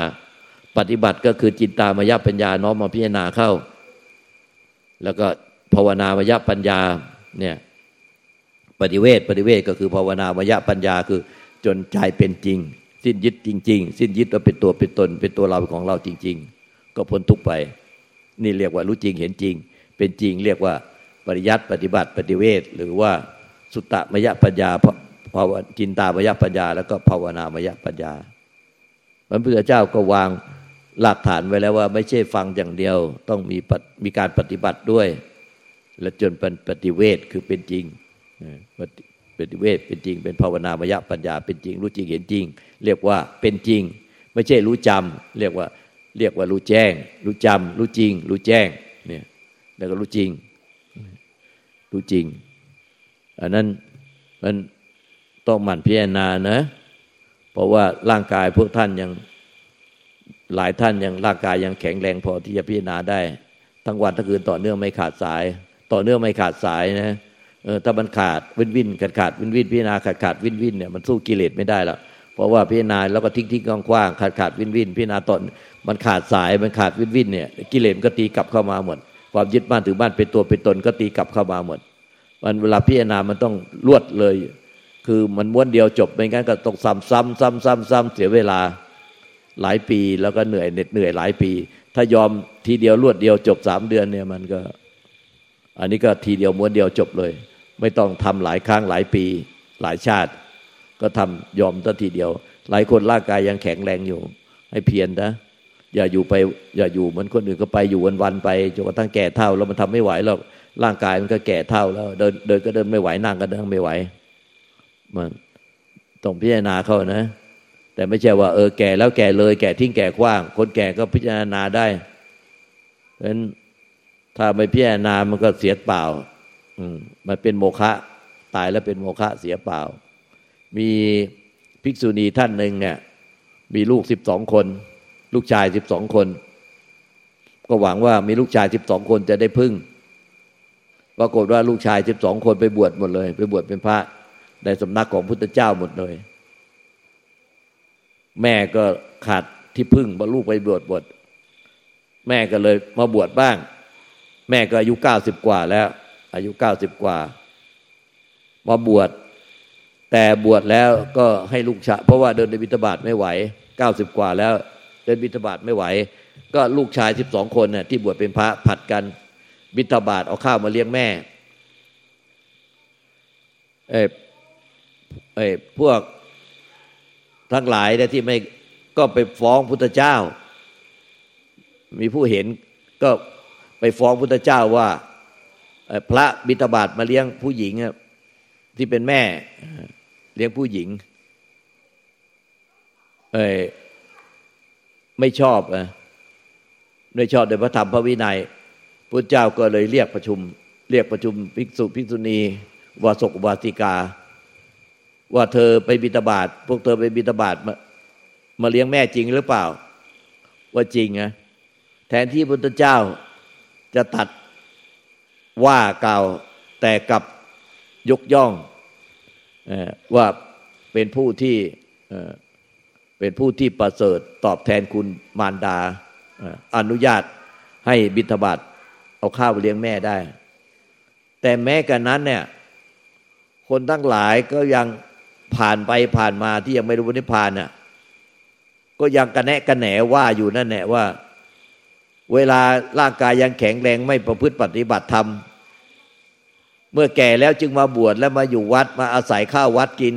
ปฏิบัติก็คือจิตตามยปัญญาน้อมมาพิจารณาเข้า แล้วก็ภาวนามยปัญญาเนี่ยปฏิเวทปฏิเวทก็คือภาวนามยปัญญาคือจนใจเป็นจริง สิ้นยึดจริง ๆ สิ้นยึดว่าเป็นตัวเป็นตน เป็นตัวเราของเราจริง ๆ ก็พ้นทุกไป นี่เรียกว่ารู้จริงเห็นจริง เป็นจริงเรียกว่าปริยัติปฏิบัติปฏิเวทหรือว่าสุตตมยปัญญาภาวจินตามยปัญญา แล้วก็ภาวนามยปัญญาพระพุทธเจ้าก็วาง หลักฐานไว้แล้วว่า ไม่ใช่ฟังอย่างเดียว ต้องมีมีการปฏิบัติด้วย และจนเป็นปฏิเวทคือเป็นจริงปฏิเวทเป็นจริง เป็นภาวนามยปัญญาเป็นจริง รู้จริงเห็นจริง เรียกว่าเป็นจริง ไม่ใช่รู้จำเรียกว่าเรียกว่ารู้แจ้ง รู้จำรู้จริง รู้แจ้งเนี่ยแล้วก็รู้จริง รู้จริง อันนั้นมันต้องหมั่นพิจารณานะ เพราะว่าร่างกายพวกท่านยัง หลายท่านยังร่างกายยังแข็งแรงพอที่จะพิจารณาได้ ทั้งวันทั้งคืนต่อเนื่องไม่ขาดสาย ต่อเนื่องไม่ขาดสายนะเออถ้ามันขาดวินวินขาดขาดวินวินพิจารณาขาดขาดวินวินเนี่ยมันสู้กิเลสไม่ได้หรอกเพราะว่าพิจารณาแล้วก็ทิ้งทิ้งกว้างขาดขาดวินวินพิจารณาตอนมันขาดสายมันขาดวินวินเนี่ยกิเลสก็ตีกลับเข้ามาหมด ความยึดบ้านถือบ้านเป็นตัวเป็นตนก็ตีกลับเข้ามาหมดมันเวลาพิจารณามันต้องรวดเลย คือมันม้วนเดียวจบไม่งั้นก็ต้องซ้ำซ้ำซ้ำซ้ำซ้ำเสียเวลา หลายปีแล้วก็เหนื่อยเหน็ดเหนื่อยหลายปี ถ้ายอมทีเดียวรวดเดียวจบสามเดือนเนี่ยมันก็ อันนี้ก็ทีเดียวม้วนเดียวจบเลย ไม่ต้องทำหลายครั้งหลายปี หลายชาติ ก็ทำยอมตัทีเดียว หลายคนร่างกายยังแข็งแรงอยู่ ให้เพียรนะอย่าอยู่ไปอย่าอยู่เหมือนคนอื่นก็ไปอยู่วันวันไปจนกระทั่งแก่เท่าแล้วมันทำไม่ไหวแล้วร่างกายมันก็แก่เท่าแล้ว เดินเดินก็เดินไม่ไหวนั่งก็เดินไม่ไหว มันต้องพิจารณาเขานะ แต่ไม่ใช่ว่าเออแก่แล้วแก่เลยแก่ทิ้งแก่กว้าง คนแก่ก็พิจารณาได้เพราะฉะนั้นถ้าไม่พิจารณามันก็เสียเปล่ามันเป็นโมฆะตายแล้วเป็นโมฆะเสียเปล่า มีภิกษุณีท่านหนึ่งเนี่ยมีลูกสิบสองคน ลูกชายสิบสองคน ก็หวังว่ามีลูกชายสิบสองคนจะได้พึ่งปรากฏว่าลูกชายสิบสองคนไปบวชหมดเลย ไปบวชเป็นพระในสำนักของพุทธเจ้าหมดเลย แม่ก็ขาดที่พึ่งบรรลูกไปบวชบวชแม่ก็เลยมาบวชบ้าง แม่ก็อายุเก้าสิบกว่าแล้ว อายุเก้าสิบกว่า มาบวชแต่บวชแล้วก็ให้ลูกชายเพราะว่าเดินในบิณฑบาตไม่ไหวเก้าสิบกว่าแล้ว เดินบิณฑบาตไม่ไหว ก็ลูกชายสิบสองคนน่ยที่บวชเป็นพระผัดกันบิณฑบาตเอาข้าวมาเลี้ยงแม่เอไอ้พวก ทั้งหลายนี่ยที่ไม่ก็ไปฟ้องพุทธเจ้า มีผู้เห็นก็ไปฟ้องพุทธเจ้าว่า พระบิณฑบาตมาเลี้ยงผู้หญิงที่เป็นแม่เลี้ยงผู้หญิงเอไม่ชอบนะไม่ชอบในพระธรรมพระวินัยพระเจ้าก็เลยเรียกประชุม เรียกประชุมภิกษุภิกษุณีวาสกวาสิกา ว่าเธอไปบิณฑบาตพวกเธอไปบิณฑบาตมามาเลี้ยงแม่จริงหรือเปล่า ว่าจริงนะแทนที่พุทธเจ้าจะตัดว่าเก่าแต่กับยกย่องว่าเป็นผู้ที่เป็นผู้ที่ประเสริฐตอบแทนคุณมารดา อนุญาตให้บิณฑบาตเอาข้าวเลี้ยงแม่ได้ แต่แม้กันนั้นเนี่ยคนทั้งหลายก็ยัง ผ่านไปผ่านมาที่ยังไม่รู้นิพพานน่ะ ก็ยังกระแนะกระแหนว่าอยู่นั่นแหละว่า เวลาร่างกายยังแข็งแรงไม่ประพฤติปฏิบัติธรรมเมื่อแก่แล้วจึงมาบวชแล้วมาอยู่วัดมาอาศัยข้าววัดกิน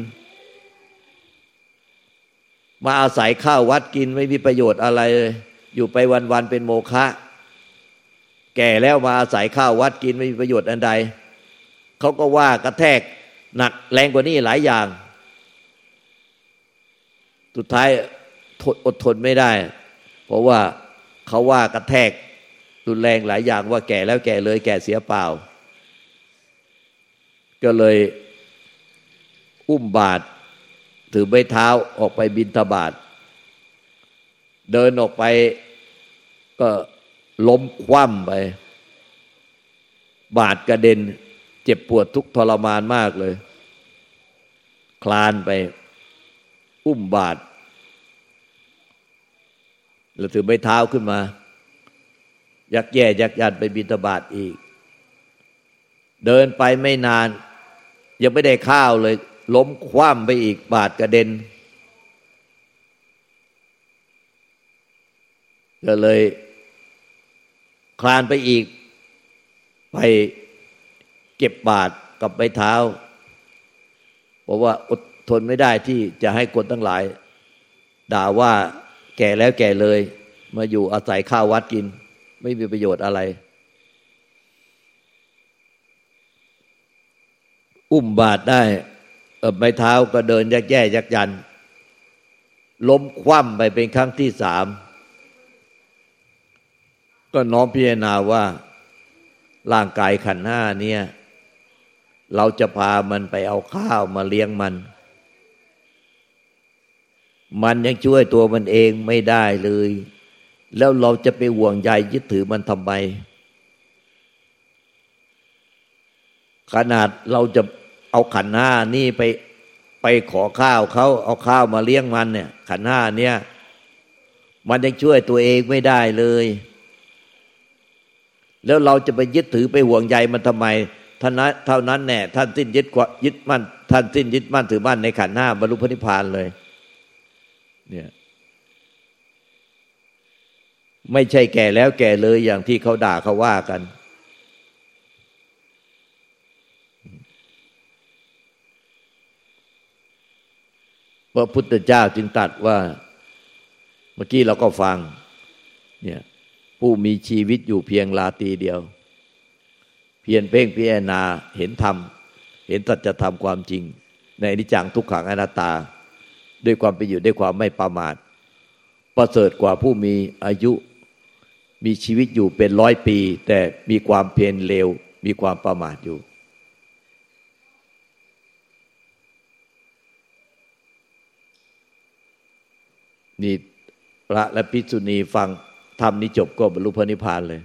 มาอาศัยข้าววัดกินไม่มีประโยชน์อะไรเลยอยู่ไปวันๆเป็นโมฆะแก่แล้วมาอาศัยข้าววัดกินไม่มีประโยชน์อันใดเขาก็ว่ากระแทกหนักแรงกว่านี้หลายอย่าง สุดท้ายอดทนไม่ได้ เพราะว่าเขาว่ากระแทกรุนแรงหลายอย่างว่าแก่แล้วแก่เลยแก่เสียเปล่า ก็เลยอุ้มบาทถือใบเท้าออกไปบินทบาท เดินออกไปก็ล้มคว่ำไป บาดกระเด็น เจ็บปวดทุกทรมานมากเลย คลานไป อุ้มบาทแล้วถือใบเท้าขึ้นมา ยักแย่ยักยันไปบินทบาทอีก เดินไปไม่นาน ยังไม่ได้ข้าวเลย ล้มคว่ำไปอีกบาดกระเด็น ก็เลย คลานไปอีก ไปเก็บบาดกับใบเท้า เพราะว่าอด ทนไม่ได้ที่จะให้คนทั้งหลาย ด่าว่าแก่แล้วแก่เลย มาอยู่อาศัยข้าววัดกิน ไม่มีประโยชน์อะไร อุ้มบาดได้ใบเท้าก็เดินยักแย่ยักยัน ล้มคว่ำไปเป็นครั้งที่สาม ก็น้อมพิจารณาว่าร่างกายขันห้าเนี่ย เราจะพามันไปเอาข้าวมาเลี้ยงมัน มันยังช่วยตัวมันเองไม่ได้เลย แล้วเราจะไปห่วงใยยึดถือมันทำไม ขนาดเราจะเอาขันห้านี่ไปไปขอข้าวเขาเอาข้าวมาเลี้ยงมันเนี่ย ขันห้าเนี่ย มันยังช่วยตัวเองไม่ได้เลย แล้วเราจะไปยึดถือไปห่วงใยมันทำไมท่านนั้นเท่านั้นแน่ท่านสิ้นยึดกว่ายึดมั่นท่านสิ้นยึดมั่นถือมั่นในขันห้าบรรลุพระนิพพานเลย เนี่ยไม่ใช่แก่แล้วแก่เลยอย่างที่เขาด่าเขาว่ากัน พระพุทธเจ้าจึงตัดว่า เมื่อกี้เราก็ฟัง เนี่ย ผู้มีชีวิตอยู่เพียงลาตีเดียว เพียรเพ่งพิจารณาเห็นธรรม เห็นตัจธรรมความจริง ในนิจังทุกขังอนัตตา ด้วยความไปอยู่ด้วยความไม่ประมาทประเสริฐกว่าผู้มีอายุ มีชีวิตอยู่เป็นร้อยปี แต่มีความเพียรเร็ว มีความประมาทอยู่ นี่พระและภิกษุณีฟังธรรมนี้จบก็บรรลุพระนิพพานเลย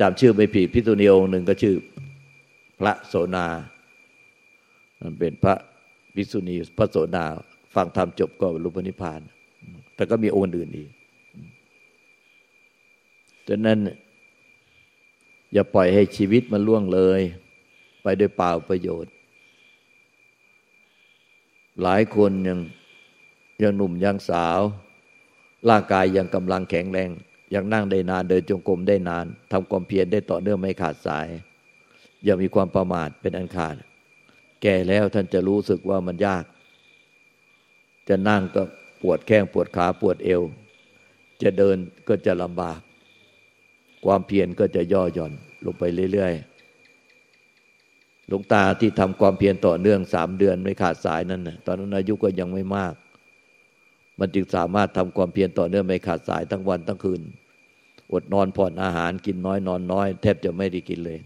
จำชื่อไม่ผิดภิกษุณีองค์หนึ่งก็ชื่อ พระโสนา เป็นพระภิกษุณีพระโสนาฟังธรรมจบก็บรรลุพระนิพพาน แต่ก็มีองค์อื่นอีกดังนั้น อย่าปล่อยให้ชีวิตมันล่วงเลย ไปโดยเปล่าประโยชน์ หลายคนยังยังหนุ่มยังสาว ร่างกายยังกำลังแข็งแรง ยังนั่งได้นานเดินจงกรมได้นานทำความเพียรได้ต่อเนื่องไม่ขาดสาย อย่ามีความประมาทเป็นอันขาด แก่แล้วท่านจะรู้สึกว่ามันยาก จะนั่งก็ปวดแข้งปวดขาปวดเอว จะเดินก็จะลำบาก ความเพียรก็จะย่อหย่อนลงไปเรื่อยๆ หลวงตาที่ทำความเพียรต่อเนื่องสามเดือนไม่ขาดสายนั่นนะตอนนั้นอายุก็ยังไม่มาก มันจึงสามารถทำความเพียรต่อเนื่องไม่ขาดสายทั้งวันทั้งคืน อดนอนผ่อนอาหารกินน้อยนอนน้อย แทบจะไม่ได้กินเลย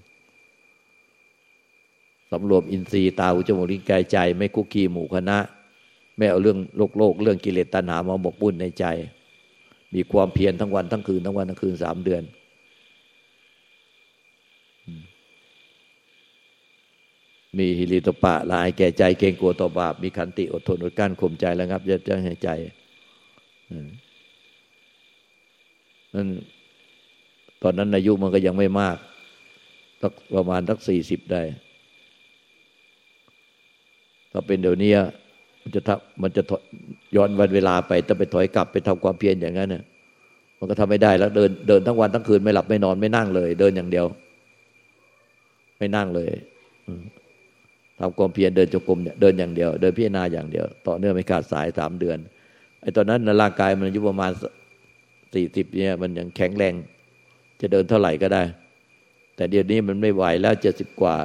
สำรวมอินทรีย์ตาหูจมูกลิ้นกายใจ ไม่คุกคีหมู่คณะ ไม่เอาเรื่องโลกโลก เรื่องกิเลสตัณหามาหมกบุ่นในใจ มีความเพียรทั้งวันทั้งคืนทั้งวันทั้งคืนสามเดือน มีฮิริตปะลายแก่ใจเกรงกลัวต่อบาป มีขันติอดทนอดกั้นข่มใจแล้วครับยับยั้งให้ใจนั่นตอนนั้นอายุมันก็ยังไม่มากสักประมาณสักสี่สิบได้ ถ้าเป็นเดี๋ยวนี้มันจะทมันจะย้อนวันเวลาไปถ้าไปถอยกลับไปทำความเพียรอย่างนั้นเนี่ยมันก็ทำไม่ได้แล้วเดินเดินทั้งวันทั้งคืนไม่หลับไม่นอนไม่นั่งเลย เดินอย่างเดียว ไม่นั่งเลยทำความเพียรเดินจงกรมเนี่ยเดินอย่างเดียว เดินพิจารณาอย่างเดียว ต่อเนื่องไม่ขาดสายสามเดือนไอ้ตอนนั้นร่างกายมันอายุประมาณสี่สิบเนี่ยมันยังแข็งแรง จะเดินเท่าไหร่ก็ได้ แต่เดี๋ยวนี้มันไม่ไหวแล้วเจ็ดสิบกว่า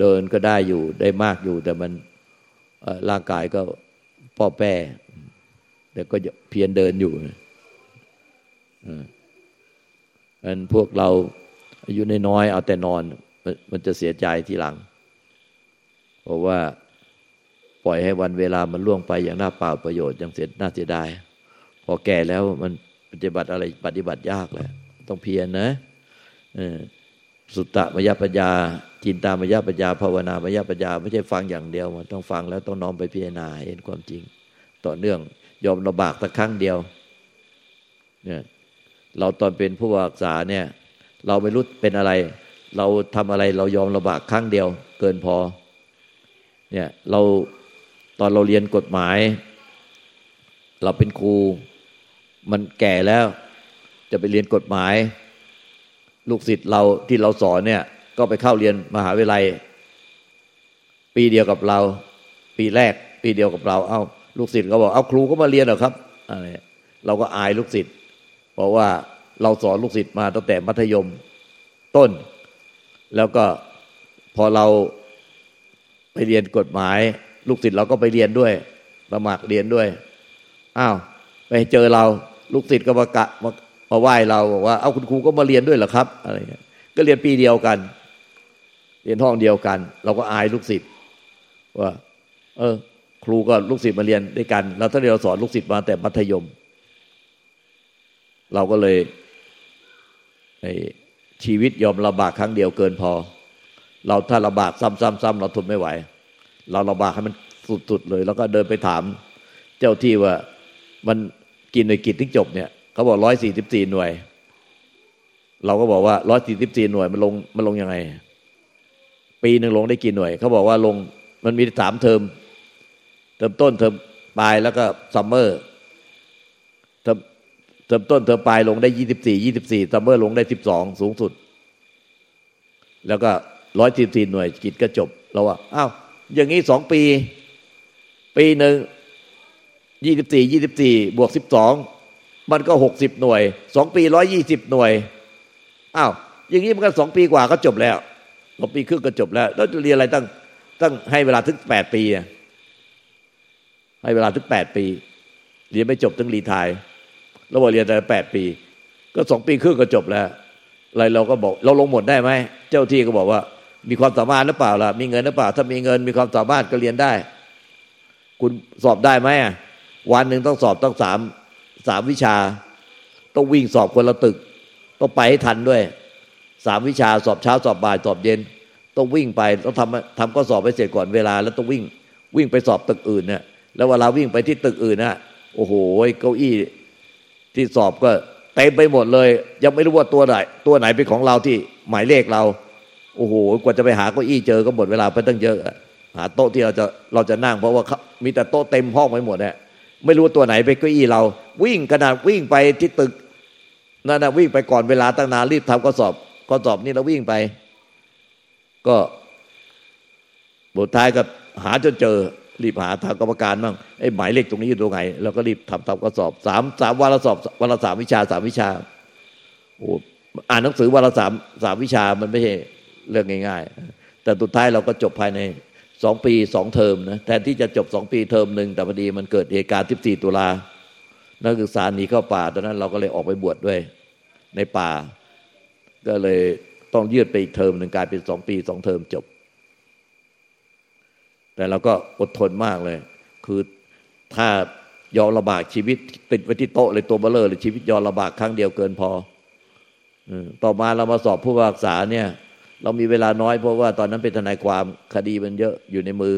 เดินก็ได้อยู่ได้มากอยู่ แต่มันร่างกายก็ป้อแป้แต่ก็เพียรเดินอยู่อันพวกเราอายุน้อยเอาแต่นอน มันจะเสียใจทีหลัง เพราะว่าปล่อยให้วันเวลามันล่วงไปอย่างน่าเปล่าประโยชน์อย่างเสียน่าเสียดาย พอแก่แล้วมันปฏิบัติอะไรปฏิบัติยากแหละต้องเพียรนะ สุตตะมยปัญญาจินตามยปัญญาภาวนามยปัญญาไม่ใช่ฟังอย่างเดียวมันต้องฟังแล้วต้องน้อมไปพิจารณาเห็นความจริง ต่อเนื่องยอมระบากสักครั้งเดียวเนี่ยเราตอนเป็นผู้รักษาเนี่ย เราไม่รู้เป็นอะไร เราทำอะไรเรายอมระบากครั้งเดียว เกินพอเนี่ยเราตอนเราเรียนกฎหมาย เราเป็นครู มันแก่แล้ว จะไปเรียนกฎหมาย ลูกศิษย์เราที่เราสอนเนี่ย ก็ไปเข้าเรียนมหาวิทยาลัย ปีเดียวกับเรา ปีแรก ปีเดียวกับเรา เอา้า ลูกศิษย์ก็บอกเอาครูก็มาเรียนเหรอครับอะไรเราก็อายลูกศิษย์เพราะว่าเราสอนลูกศิษย์มาตั้งแต่มัธยมต้น แล้วก็พอเราไปเรียนกฎหมาย ลูกศิษย์เราก็ไปเรียนด้วยสมัครเรียนด้วยอ้าวไปเจอเรา ลูกศิษย์ก็มากะมา มาไหว้เราบอกว่าเอาคุณครูก็มาเรียนด้วยเหรอครับ อะไรเงี้ยก็เรียนปีเดียวกัน เรียนห้องเดียวกัน เราก็อายลูกศิษย์ว่า เออ ครูก็ลูกศิษย์มาเรียนด้วยกัน เราถ้าเราสอนลูกศิษย์มาแต่มัธยม เราก็เลยชีวิตยอมลำบากครั้งเดียวเกินพอ เราถ้าลำบากซ้ำๆๆเราทนไม่ไหว เราลำบากให้มันสุดๆเลย แล้วก็เดินไปถาม เจ้าที่ว่ามันกินในกิจที่จบเนี่ย เขาบอกร้อยสี่สิบสี่หน่วย เราก็บอกว่าร้อยสี่สิบสี่หน่วยมันลงมันลงยังไง ปีหนึ่งลงได้กี่หน่วย เขาบอกว่าลงมันมีสามเทอม เทอมต้นเทอมปลายแล้วก็ซัมเมอร์เทอมเทอมต้นเทอมปลายลงได้ยี่สิบสี่ยี่สิบสี่ซัมเมอร์ลงได้สิบสองสูงสุด แล้วก็ร้อยสิบสี่หน่วยกิจก็จบเราว่าอ้าวอย่างนี้สองปี ปีหนึ่งยี่สิบสี่ยี่สิบสี่บวกสิบสอง มันก็หกสิบหน่วยสองปีร้อยยี่สิบหน่วยอ้าวอย่างนี้มันก็สองปีกว่าก็จบแล้วสองปีครึ่งก็จบแล้ว แล้วจะเรียนอะไรตั้งตั้งให้เวลาถึงแปดปีให้เวลาถึงแปดปีเรียนไม่จบถึงรีทายเราบอกเรียนแต่แปดปี ก็สองปีครึ่งก็จบแล้วอะไรเราก็บอก เราลงหมดได้ไหมเจ้าที่ก็บอกว่า มีความสามารถหรือเปล่าล่ะมีเงินหรือเปล่า ถ้ามีเงินมีความสามารถก็เรียนได้ คุณสอบได้ไหมวันหนึ่งต้องสอบต้องสาม สามวิชา ต้องวิ่งสอบคนละตึก ต้องไปให้ทันด้วยสามวิชาสอบเช้าสอบบ่ายสอบเย็น ต้องวิ่งไปต้องทำทำก็สอบไปเสร็จก่อนเวลา แล้วต้องวิ่งวิ่งไปสอบตึกอื่นเนี่ยแล้วเวลาวิ่งไปที่ตึกอื่นนะโอ้โหเก้าอี้ที่สอบก็เต็มไปหมดเลย ยังไม่รู้ว่าตัวไหนตัวไหนเป็นของเราที่หมายเลขเรา โอ้โหกว่าจะไปหาเก้าอี้เจอก็หมดเวลาไปตั้งเยอะหาโต๊ะที่เราจะเราจะนั่งเพราะว่ามีแต่โต๊ะเต็มห้องไปหมดเนี่ย ไม่รู้ตัวไหนไปเก้าอี้เรา วิ่งขนาดวิ่งไปที่ตึกนั่นนะวิ่งไปก่อนเวลาตั้งนานรีบทำข้อสอบข้อสอบนี่เราวิ่งไป ก็บทท้ายก็หาจนเจอ รีบหาทางกรรมการบ้างไอ้หมายเลขตรงนี้อยู่ตรงไหนเราก็รีบทำทำก็สอบสามสามวันละสอบวันละสามวิชาสามวิชาโอ้อ่านหนังสือวันละสามสามวิชามันไม่ใช่เรื่องง่าย ๆ แต่สุดท้ายเราก็จบภายใน สองปีสองเทอมนะแทนที่จะจบสองปีเทอมหนึ่งแต่พอดีมันเกิดเหตุการณ์ที่สี่ตุลานักศึกษาหนีเข้าป่าตอนนั้นเราก็เลยออกไปบวชดด้วยในป่า ก็เลยต้องยืดไปอีกเทอมหนึ่งกลายเป็นสองปีสองเทอมจบ แต่เราก็อดทนมากเลย คือถ้ายอมลำบากชีวิตติดไว้ที่โต๊ะเลยตัวเบลเลอร์เลยชีวิตยอมลำบากครั้งเดียวเกินพอต่อมาเรามาสอบผู้พิพากษาเนี่ย เรามีเวลาน้อยเพราะว่าตอนนั้นเป็นทนายความคดีมันเยอะอยู่ในมือ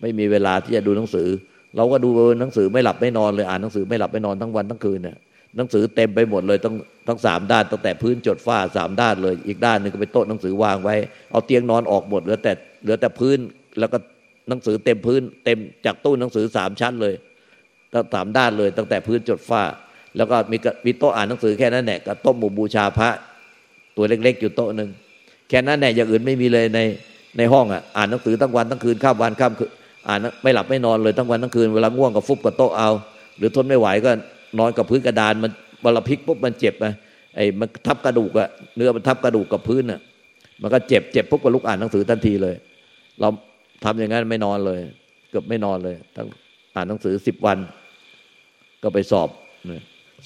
ไม่มีเวลาที่จะดูหนังสือ เราก็ดูหนังสือไม่หลับไม่นอนเลยอ่านหนังสือไม่หลับไม่นอนทั้งวันทั้งคืนเนี่ยหนังสือเต็มไปหมดเลยต้องทั้งสามด้านตั้งแต่พื้นจดฝ้าสามด้านเลย อีกด้านหนึ่งก็เป็นโต๊ะหนังสือวางไว้ เอาเตียงนอนออกหมดเหลือแต่เหลือแต่พื้นแล้วก็หนังสือเต็มพื้น เต็มจากตู้หนังสือสามชั้นเลยตั้งสามด้านเลย ตั้งแต่พื้นจดฝ้า แล้วก็มีมีโต๊ะอ่านหนังสือแค่นั้นแหละกับโต๊ะหมู่บูชาพระ ตัวเล็กๆอยู่โต๊ะหนึ่ง แค่นั้นแหละอย่างอื่นไม่มีเลยในในห้องอะอ่านหนังสือทั้งวันทั้งคืนข้ามวันข้ามคืนอ่านไม่หลับไม่นอนเลยทั้งวันทั้งคืนเวลาง่วงก็ฟุบกับโต๊ะเอา หรือทนไม่ไหวก็นอนกับพื้นกระดานมันบลพิกปุ๊บมันเจ็บไงไอ้มันทับกระดูกอะเนื้อมันทับกระดูกกับพื้นอะมันก็เจ็บเจ็บปุ๊บก็ลุกอ่านหนังสือทันทีเลย เราทำอย่างนั้นไม่นอนเลย เกือบไม่นอนเลยทั้งอ่านหนังสือสิบวัน ก็ไปสอบ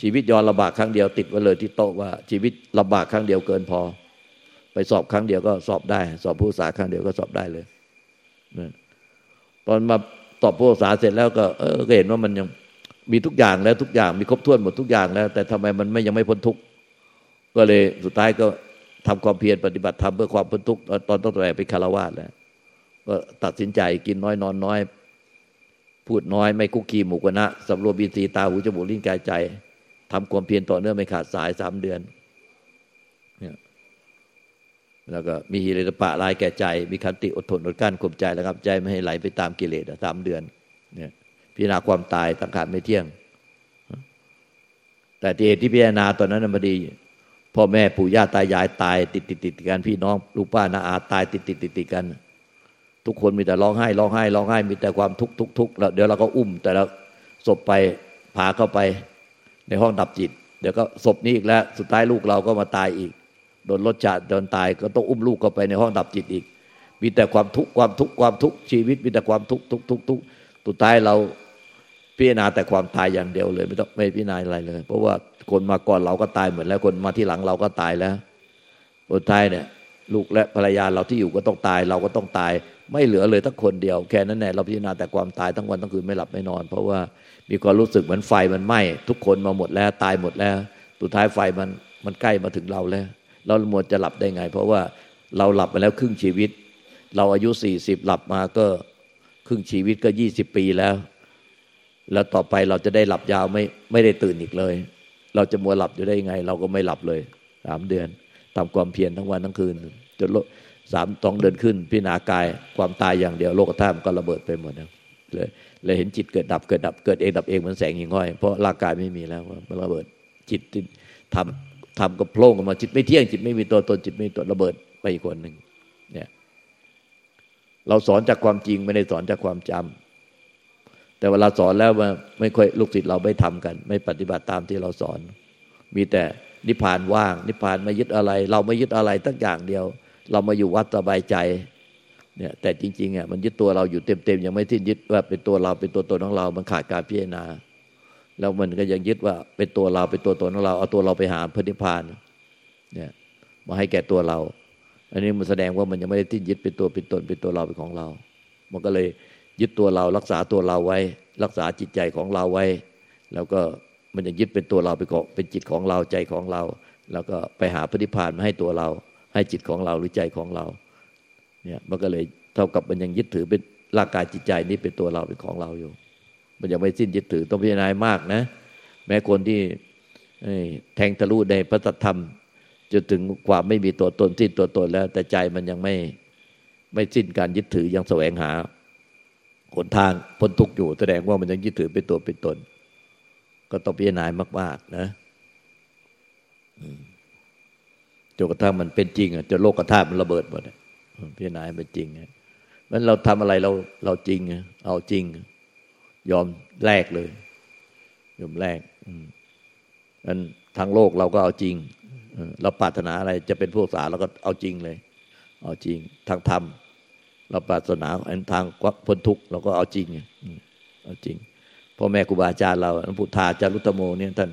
ชีวิตย้อนลำบากครั้งเดียวติดไว้เลยที่โต๊ะว่าชีวิตลำบากครั้งเดียวเกินพอ ไปสอบครั้งเดียวก็สอบได้ สอบผู้ษาครั้งเดียวก็สอบได้เลยตอนมาตอบผู้ษาเสร็จแล้วก็เออก็เห็นว่ามันยังมีทุกอย่างแล้วทุกอย่างมีครบถ้วนหมดทุกอย่างแล้ว แต่ทำไมมันไม่ยังไม่พ้นทุกข์ก็เลยสุดท้ายก็ทำความเพียรปฏิบัติธรรมเพื่อความพ้นทุกข์ตอนต้องแตไปคารวะแล้วก็ตัดสินใจกินน้อยนอนน้อย พูดน้อยไม่คุกคีหมู่กนะสำรวมบินสีตาหูจมูกลิ้นกายใจทำความเพียรต่อเนื่องไม่ขาดสายสามเดือน แล้วก็มีฮิริตปะลายแก่ใจ มีคันติอดทนอดกั้นข่มใจแล้วครับ ใจไม่ให้ไหลไปตามกิเลสสามเดือน เนี่ยพิจารณาความตายสังขารไม่เที่ยง แต่ที่เหตุที่พิจารณาตอนนั้นมาดีพ่อแม่ปู่ย่าตายายตาย ติดติดติดกันพี่น้องลูกป้านาอาตายติดติดติดติดกัน ทุกคนมีแต่ร้องไห้ร้องไห้ร้องไห้ มีแต่ความทุกข์ทุกทุกแล้วเดี๋ยวเราก็อุ้ม แต่ละศพไปพาเข้าไปในห้องดับจิต เดี๋ยวก็ศพนี้อีกแล้ว สุดท้ายลูกเราก็มาตายอีก โดนรถจัดโดนตายก็ต้องอุ้มลูกเข้าไปในห้องดับจิตอีก มีแต่ความทุกข์ความทุกข์ความทุกข์ชีวิต มีแต่ความทุกข์ทุกทุกทุกสุดท้ายเราพิจารณาแต่ความตายอย่างเดียวเลย ไม่ต้องไม่พิจารณาอะไรเลย เพราะว่าคนมาก่อนเราก็ตายเหมือนแล้ว คนมาที่หลังเราก็ตายแล้วสุดท้ายเนี่ย ลูกและภรรยาเราที่อยู่ก็ต้องตาย เราก็ต้องตาย ไม่เหลือเลยทั้งคนเดียว แค่นั้นแหละเราพิจารณาแต่ความตายทั้งวันทั้งคืนไม่หลับไม่นอน เพราะว่ามีความรู้สึกเหมือนไฟมันไหม้ทุกคนมาหมดแล้วตายหมดแล้วสุดท้ายไฟมันมันใกล้มาถึงเราแล้ว เราหมดจะหลับได้ไง เพราะว่าเราหลับไปแล้วครึ่งชีวิต เราอายุสี่สิบหลับมาก็ครึ่งชีวิตก็ยี่สิบปีแล้ว แล้วต่อไปเราจะได้หลับยาวไม่ไม่ได้ตื่นอีกเลย เราจะมัวหลับอยู่ได้ยังไง เราก็ไม่หลับเลยสามเดือนทำความเพียรทั้งวันทั้งคืนจนสามต้องเดินขึ้น พิจารณากายความตายอย่างเดียวโลกธาตุก็ระเบิดไปหมดเลยเลยเห็นจิตเกิดดับเกิดดับเกิดเองดับเองเหมือนแสงหิ่งห้อยเพราะร่างกายไม่มีแล้วมันระเบิดจิตทำ ทำก็โผล่ออกมาจิตไม่เที่ยงจิตไม่มีตัวตนจิตไม่มีตัวระเบิดไปอีกคนหนึ่งเนี่ยเราสอนจากความจริงไม่ได้สอนจากความจำแต่เวลาสอนแล้วไม่ค่อยลูกศิษย์เราไม่ทำกัน ไม่ปฏิบัติตามที่เราสอน มีแต่นิพพานว่าง นิพพานไม่ยึดอะไร เราไม่ยึดอะไรตั้งอย่างเดียว เรามาอยู่วัดสบายใจเนี่ยแต่จริงๆอะมันยึดตัวเราอยู่เต็มๆยังไม่ทิ้งยึดว่าเป็นตัวเราเป็นตัวตนของเรา มันขาดการพิจารณา แล้วมันก็ยังยึดว่าเป็นตัวเราเป็นตัวตนของเราเอาตัวเราไปหาพระนิพพานเนี่ยมาให้แก่ตัวเรา อันนี้มันแสดงว่ามันยังไม่ได้ทิ้งยึดเป็นตัวเป็นตนเป็นตัวเราเป็นของเรา มันก็เลยยึดตัวเรารักษาตัวเราไว้ รักษาจิตใจของเราไว้ แล้วก็มันจะยึดเป็นตัวเราไปเกาะเป็นจิตของเราใจของเรา แล้วก็ไปหาปฏิพพานมาให้ตัวเรา ให้จิตของเราหรือใจของเราเนี่ยมันก็เลยเท่ากับมันยังยึดถือเป็นร่างกายจิตใจนี้เป็นตัวเราเป็นของเราอยู่ มันยังไม่สิ้นยึดถือต้องพิจารณามากนะ แม้คนที่แทงทะลุในพระธรรมจนถึงความไม่มีตัวตนสิ้นตัวตนแล้ว แต่ใจมันยังไม่ไม่สิ้นการยึดถือยังแสวงหาหนทางพ้นทุกข์อยู่แสดงว่ามันยังยึดถือเป็นตัวเป็นตน ก็ต้องพิจารณามาก ๆ นะจนกระทั่งมันเป็นจริงอะจนโลกธาตุมันระเบิดหมดพิจารณาให้มันจริงมันเราทำอะไรเราเราจริง เอาจริง ยอมแลกเลย ยอมแลกนั้นทางโลกเราก็เอาจริงเราปรารถนาอะไรจะเป็นพวกสาเราก็เอาจริงเลย เอาจริง ทางธรรม เราปรารถนาอันทางพ้นทุกข์เราก็เอาจริงเอาจริงพ่อแม่ครูบาอาจารย์เราพุทธาจารุตโมเนี่ยท่าน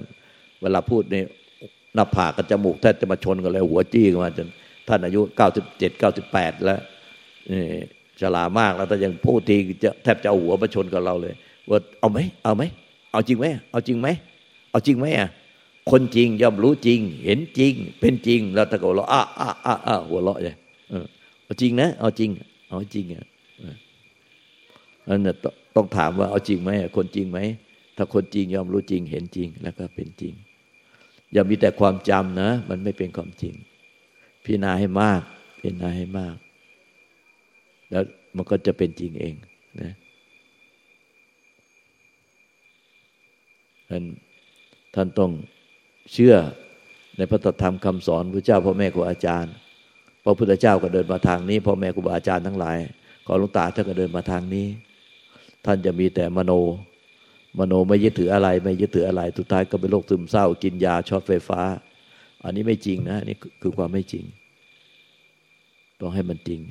เวลาพูดเนี่ยหน้าผากกับจมูกแทบจะมาชนกันเลยหัวจี้กันมาจนท่านอายุเก้าสิบเจ็ดเก้าสิบแปดแล้วนี่ฉลามากแล้วแต่ยังพูดทีจะแทบจะเอาหัวมาชนกับเราเลย ว่าเอาไหมเอาไหมเอาจริงไหมเอาจริงไหมเอาจริงไหมอะคนจริงย่อมรู้จริง เห็นจริง เป็นจริง แล้วตะโกนเราอ้าอ้าอ้าอ้าหัวเราะเลยเอาจริงนะ เอาจริง เอาจริงอะนั่นต้องถามว่าเอาจริงไหมคนจริงไหมถ้าคนจริงย่อมรู้จริง เห็นจริง แล้วก็เป็นจริง อย่ามีแต่ความจำนะ มันไม่เป็นความจริง พิจารณาให้มากพิจารณาให้มาก แล้วมันก็จะเป็นจริงเองนะ ท่านท่านต้องเชื่อในพระธรรมคำสอนพระเจ้าพ่อแม่ครูอาจารย์พระพุทธเจ้าก็เดินมาทางนี้พ่อแม่ครูบาอาจารย์ทั้งหลาย ขอหลวงตาท่านก็เดินมาทางนี้ ท่านจะมีแต่มโน มโนไม่ยึดถืออะไร ไม่ยึดถืออะไรสุดท้ายก็เป็นโรคซึมเศร้ากินยาช็อตไฟฟ้า อันนี้ไม่จริงนะนี่คือความไม่จริง ต้องให้มันจริง